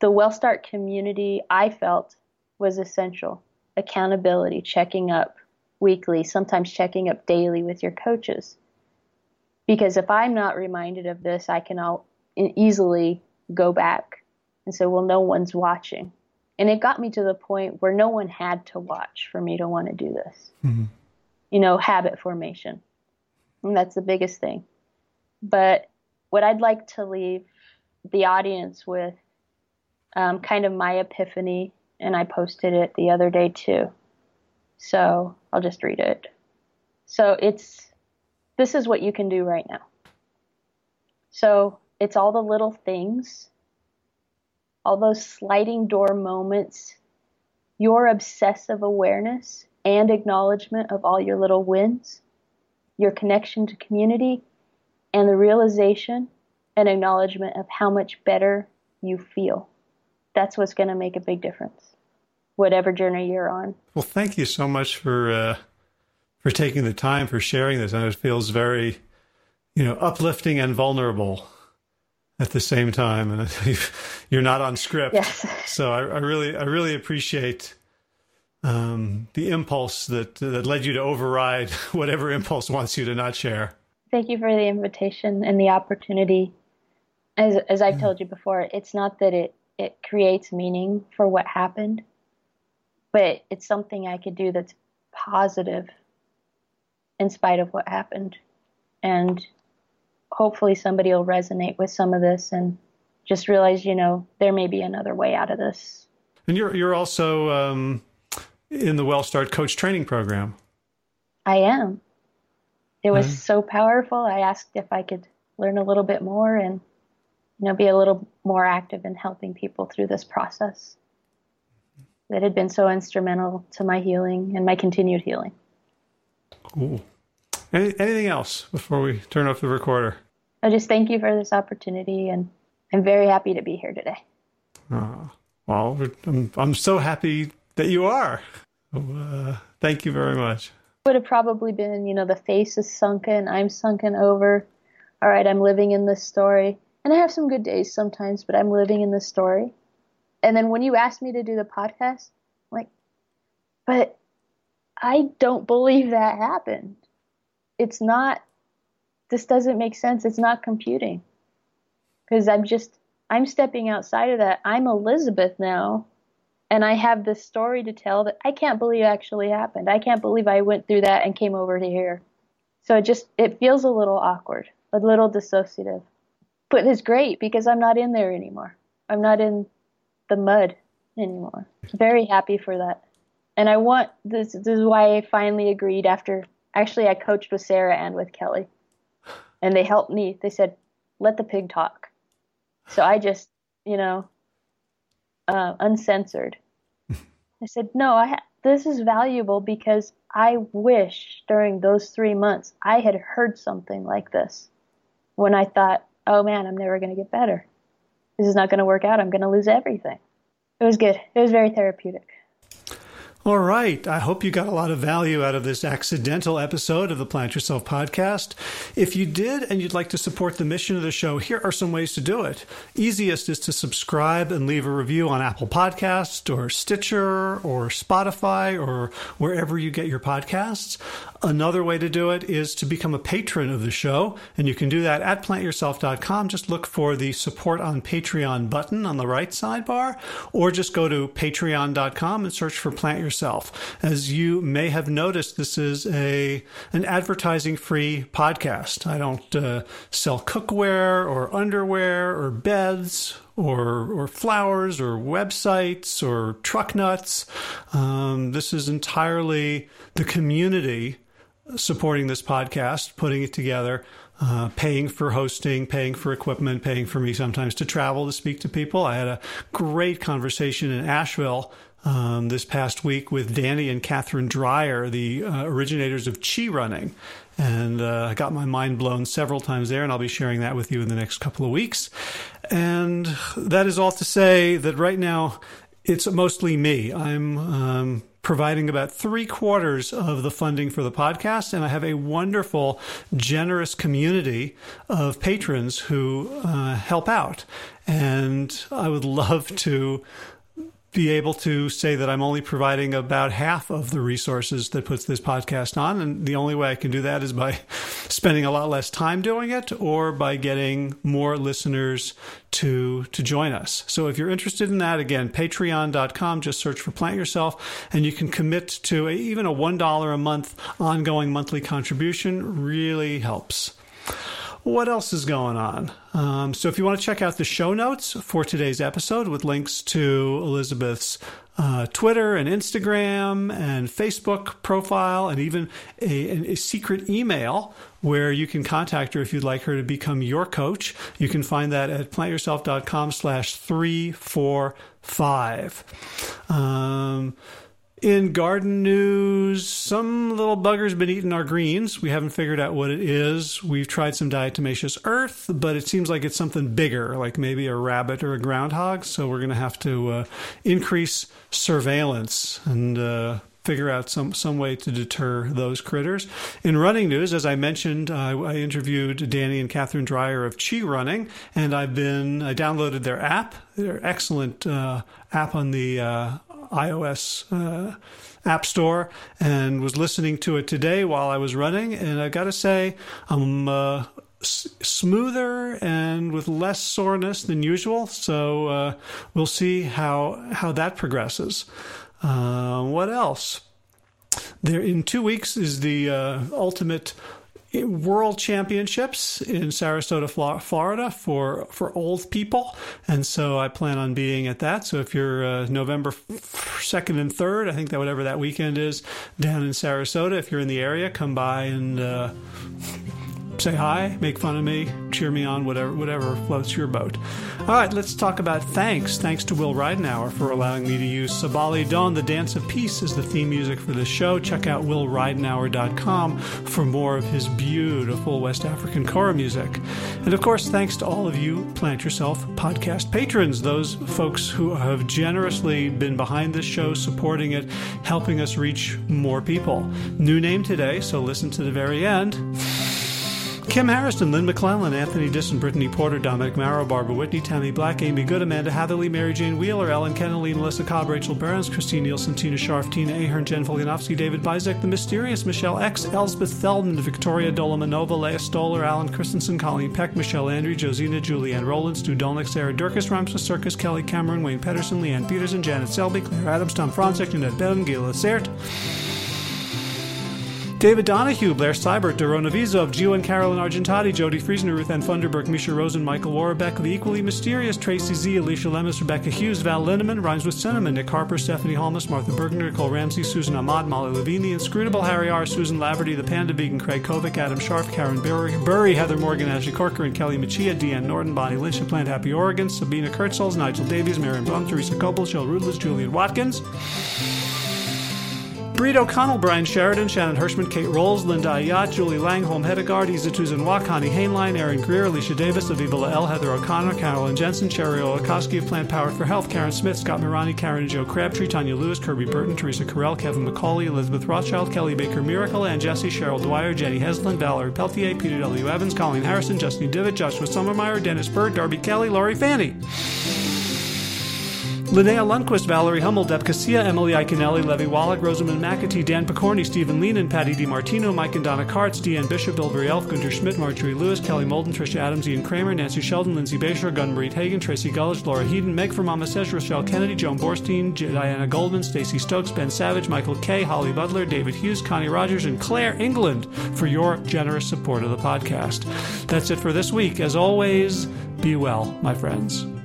Speaker 2: The WellStart community, I felt, was essential. Accountability, checking up weekly, sometimes checking up daily with your coaches because if I'm not reminded of this, I can all easily go back and say, well, no one's watching. And it got me to the point where no one had to watch for me to want to do this. Mm-hmm. You know, habit formation. And that's the biggest thing. But what I'd like to leave the audience with um, kind of my epiphany, and I posted it the other day too. So I'll just read it. So it's this is what you can do right now. So it's all the little things, all those sliding door moments, your obsessive awareness and acknowledgement of all your little wins, your connection to community, and the realization and acknowledgement of how much better you feel. That's what's going to make a big difference, whatever journey you're on.
Speaker 1: Well, thank you so much for uh, for taking the time for sharing this. And it feels very, you know, uplifting and vulnerable at the same time. And you're not on script,
Speaker 2: yes.
Speaker 1: so I, I really, I really appreciate um, the impulse that that led you to override whatever impulse wants you to not share.
Speaker 2: Thank you for the invitation and the opportunity. As as I've told you before, it's not that it it creates meaning for what happened, but it's something I could do that's positive in spite of what happened, and hopefully somebody will resonate with some of this and just realize, you know, there may be another way out of this.
Speaker 1: And you're you're also um, in the WellStart Coach Training Program.
Speaker 2: I am. It was mm-hmm. so powerful. I asked if I could learn a little bit more and you know be a little more active in helping people through this process that had been so instrumental to my healing and my continued healing.
Speaker 1: Cool. Any, anything else before we turn off the recorder?
Speaker 2: I just thank you for this opportunity, and I'm very happy to be here today.
Speaker 1: Uh, well, I'm, I'm so happy that you are. Uh, thank you very much.
Speaker 2: Would have probably been, you know, the face is sunken, I'm sunken over. All right, I'm living in this story. And I have some good days sometimes, but I'm living in this story. And then when you asked me to do the podcast, I'm like, but I don't believe that happened. It's not, this doesn't make sense. It's not computing. Because I'm just, I'm stepping outside of that. I'm Elizabeth now and I have this story to tell that I can't believe actually happened. I can't believe I went through that and came over to here. So it just it feels a little awkward, a little dissociative. But it's great because I'm not in there anymore. I'm not in the mud anymore. Very happy for that. And I want this this is why I finally agreed after actually I coached with Sarah and with Kelly. And they helped me. They said, "Let the pig talk." So I just, you know, uh, uncensored. I said, no, I ha- this is valuable because I wish during those three months I had heard something like this when I thought, oh man, I'm never going to get better. This is not going to work out. I'm going to lose everything. It was good. It was very therapeutic.
Speaker 1: All right. I hope you got a lot of value out of this accidental episode of the Plant Yourself podcast. If you did and you'd like to support the mission of the show, here are some ways to do it. Easiest is to subscribe and leave a review on Apple Podcast or Stitcher or Spotify or wherever you get your podcasts. Another way to do it is to become a patron of the show, and you can do that at plantyourself.com. Just look for the support on Patreon button on the right sidebar, or just go to patreon.com and search for Plant Yourself yourself. As you may have noticed, this is a an advertising free podcast. I don't uh, sell cookware or underwear or beds or or flowers or websites or truck nuts. Um, this is entirely the community supporting this podcast, putting it together. Uh, paying for hosting, paying for equipment, paying for me sometimes to travel to speak to people. I had a great conversation in Asheville um, this past week with Danny and Catherine Dreyer, the uh, originators of Chi Running. And uh, I got my mind blown several times there, and I'll be sharing that with you in the next couple of weeks. And that is all to say that right now it's mostly me. I'm um, providing about three quarters of the funding for the podcast, and I have a wonderful, generous community of patrons who uh, help out. And I would love to be able to say that I'm only providing about half of the resources that puts this podcast on. And the only way I can do that is by spending a lot less time doing it or by getting more listeners to, to join us. So if you're interested in that, again, patreon.com, just search for Plant Yourself and you can commit to a, even a $1 a month ongoing monthly contribution really helps what else is going on? Um, so, if you want to check out the show notes for today's episode with links to Elizabeth's uh, Twitter and Instagram and Facebook profile, and even a, a, secret email where you can contact her if you'd like her to become your coach, you can find that at plantyourself.com slash 345. Um, In garden news, some little bugger's been eating our greens. We haven't figured out what it is. We've tried some diatomaceous earth, but it seems like it's something bigger, like maybe a rabbit or a groundhog. So we're going to have to uh, increase surveillance and uh, figure out some, some way to deter those critters. In running news, as I mentioned, uh, I interviewed Danny and Catherine Dreyer of Chi Running, and I've been I downloaded their app. Their excellent uh, app on the uh, iOS uh, App Store and was listening to it today while I was running. And I got to say, I'm uh, s- smoother and with less soreness than usual. So uh, we'll see how how that progresses. Uh, what else? There in two weeks is the uh, ultimate World Championships in Sarasota, Florida for for old people, and so I plan on being at that. So if you're uh, November second and third, I think that whatever that weekend is down in Sarasota, if you're in the area, come by and. Uh, say hi, make fun of me, cheer me on, whatever whatever floats your boat. All right, let's talk about thanks. Thanks to Will Ridenour for allowing me to use Sabali Dawn, the Dance of Peace, as the theme music for the show. Check out willridenour.com for more of his beautiful West African kora music. And of course, thanks to all of you Plant Yourself podcast patrons, those folks who have generously been behind this show, supporting it, helping us reach more people. New name today, so listen to the very end. Kim Harrison, Lynn McClellan, Anthony Disson, Brittany Porter, Dominic Marrow, Barbara Whitney, Tammy Black, Amy Good, Amanda Hatherley, Mary Jane Wheeler, Ellen Kennelly, Melissa Cobb, Rachel Burns, Christine Nielsen, Tina Sharf, Tina Ahern, Jen Folianovsky, David Bizek, The Mysterious, Michelle X, Elsbeth Feldman, Victoria Dolomanova, Leah Stoller, Alan Christensen, Colleen Peck, Michelle Andrew, Josina, Julianne Rowland, Stu Dolnick, Sarah Durkis, Ramses Circus, Kelly Cameron, Wayne Pedersen, Leanne Peterson, Janet Selby, Claire Adams, Tom Franzek, Jeanette Beden, Gila Sert. David Donahue, Blair Seibert, Dorona Vizov, Gio and Carolyn Argentati, Jody Friesner, Ruth Ann Funderburg, Misha Rosen, Michael Warbeck, The Equally Mysterious, Tracy Z, Alicia Lemus, Rebecca Hughes, Val Linneman, Rhymes with Cinnamon, Nick Harper, Stephanie Holmes, Martha Bergner, Nicole Ramsey, Susan Ahmad, Molly Levine, The Inscrutable, Harry R., Susan Laverty, The Panda Vegan, Craig Kovic, Adam Sharf, Karen Burry, Burry Heather Morgan, Ashley Corker, and Kelly Machia, Deanne Norton, Bonnie Lynch, and Plant Happy Oregon, Sabina Kurtzels, Nigel Davies, Marion Blum, Teresa Coble, Jill Rudless, Julian Watkins. Breed O'Connell, Brian Sheridan, Shannon Hirschman, Kate Rolls, Linda Ayat, Julie Langholm, Hedegaard, Isa Tuzan Wak, Connie Hainline, Aaron Greer, Alicia Davis, Aviva L, Heather O'Connor, Carolyn Jensen, Cherry Olakowski of Plant Powered for Health, Karen Smith, Scott Mirani, Karen and Joe Crabtree, Tanya Lewis, Kirby Burton, Teresa Carell, Kevin McCauley, Elizabeth Rothschild, Kelly Baker Miracle, Ann Jesse, Cheryl Dwyer, Jenny Heslin, Valerie Peltier, Peter W. Evans, Colleen Harrison, Justin Divitt, Joshua Sommermeyer, Dennis Bird, Darby Kelly, Laurie Fanny. Linnea Lundquist, Valerie Hummel, Deb Casilla, Emily Iconelli, Levy Wallach, Rosamund McAtee, Dan Picorni, Stephen Leenan, Patty DiMartino, Mike and Donna Kartz, Deanne Bishop, Bill Elf, Gunter Schmidt, Marjorie Lewis, Kelly Molden, Trisha Adams, Ian Kramer, Nancy Sheldon, Lindsay Basher, Gunmarie Hagen, Tracy Gullich, Laura Heaton, Meg from Mama Says, Rochelle Kennedy, Joan Borstein, Diana Goldman, Stacy Stokes, Ben Savage, Michael Kay, Holly Butler, David Hughes, Connie Rogers, and Claire England for your generous support of the podcast. That's it for this week. As always, be well, my friends.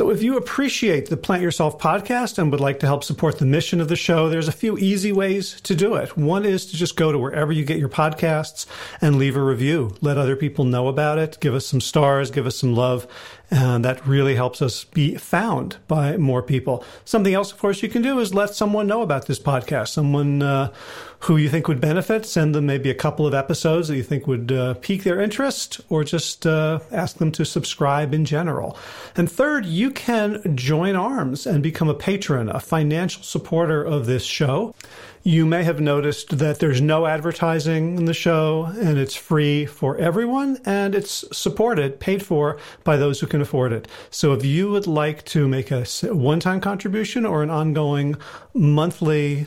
Speaker 1: So, if you appreciate the Plant Yourself podcast and would like to help support the mission of the show, there's a few easy ways to do it. One is to just go to wherever you get your podcasts and leave a review. Let other people know about it. Give us some stars, give us some love, and that really helps us be found by more people. Something else, of course, you can do is let someone know about this podcast. Someone uh, who you think would benefit, send them maybe a couple of episodes that you think would uh, pique their interest, or just uh, ask them to subscribe in general. And third, you can join arms and become a patron, a financial supporter of this show. You may have noticed that there's no advertising in the show and it's free for everyone and it's supported, paid for by those who can afford it. So if you would like to make a one time contribution or an ongoing monthly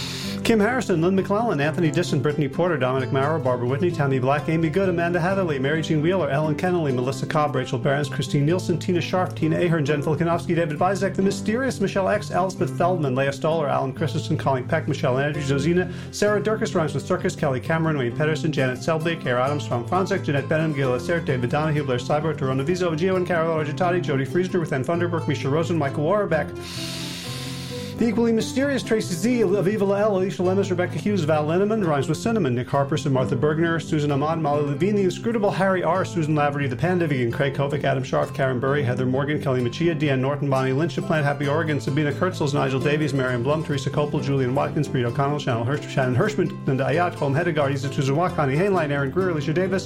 Speaker 1: Kim Harrison, Lynn McClellan, Anthony Disson, Brittany Porter, Dominic Maurer, Barbara Whitney, Tammy Black, Amy Good, Amanda Hatherley, Mary Jean Wheeler, Ellen Kennelly, Melissa Cobb, Rachel Barons, Christine Nielsen, Tina Sharp, Tina Ahern, Jen Filikanovsky, David Bizek, The Mysterious, Michelle X, Elspeth Feldman, Leah Stoller, Alan Christensen, Colleen Peck, Michelle Andrews, Josina, Sarah Durkis, Rhymes with Circus, Kelly Cameron, Wayne Pedersen, Janet Selby, Kara Adams, Tom Franzek, Jeanette Benham, Gil Assert, David Donahue, Blair Cyber, Torona Vizo, Gio and Carol Argentati, Jody Friesner, with Ann Funderburg, Misha Rosen, Michael Warbeck. The equally mysterious Tracy Z, Aviva Lael, Alicia Lemus, Rebecca Hughes, Val Linneman, rhymes with Cinnamon, Nick Harperson, Martha Bergner, Susan Amon, Molly Levine, The Inscrutable Harry R., Susan Laverty, The Pandivigan, Craig Kovic, Adam Sharf, Karen Burry, Heather Morgan, Kelly Machia, Deanne Norton, Bonnie Lynch, Plant Happy Oregon, Sabina Kurtzels, Nigel Davies, Marion Blum, Teresa Copel, Julian Watkins, Breed O'Connell, Shannon, Hirsch, Shannon Hirschman, Linda Ayat, Holm Hedegaard, Isa Tuzawak, Connie Hainline, Aaron Greer, Alicia Davis,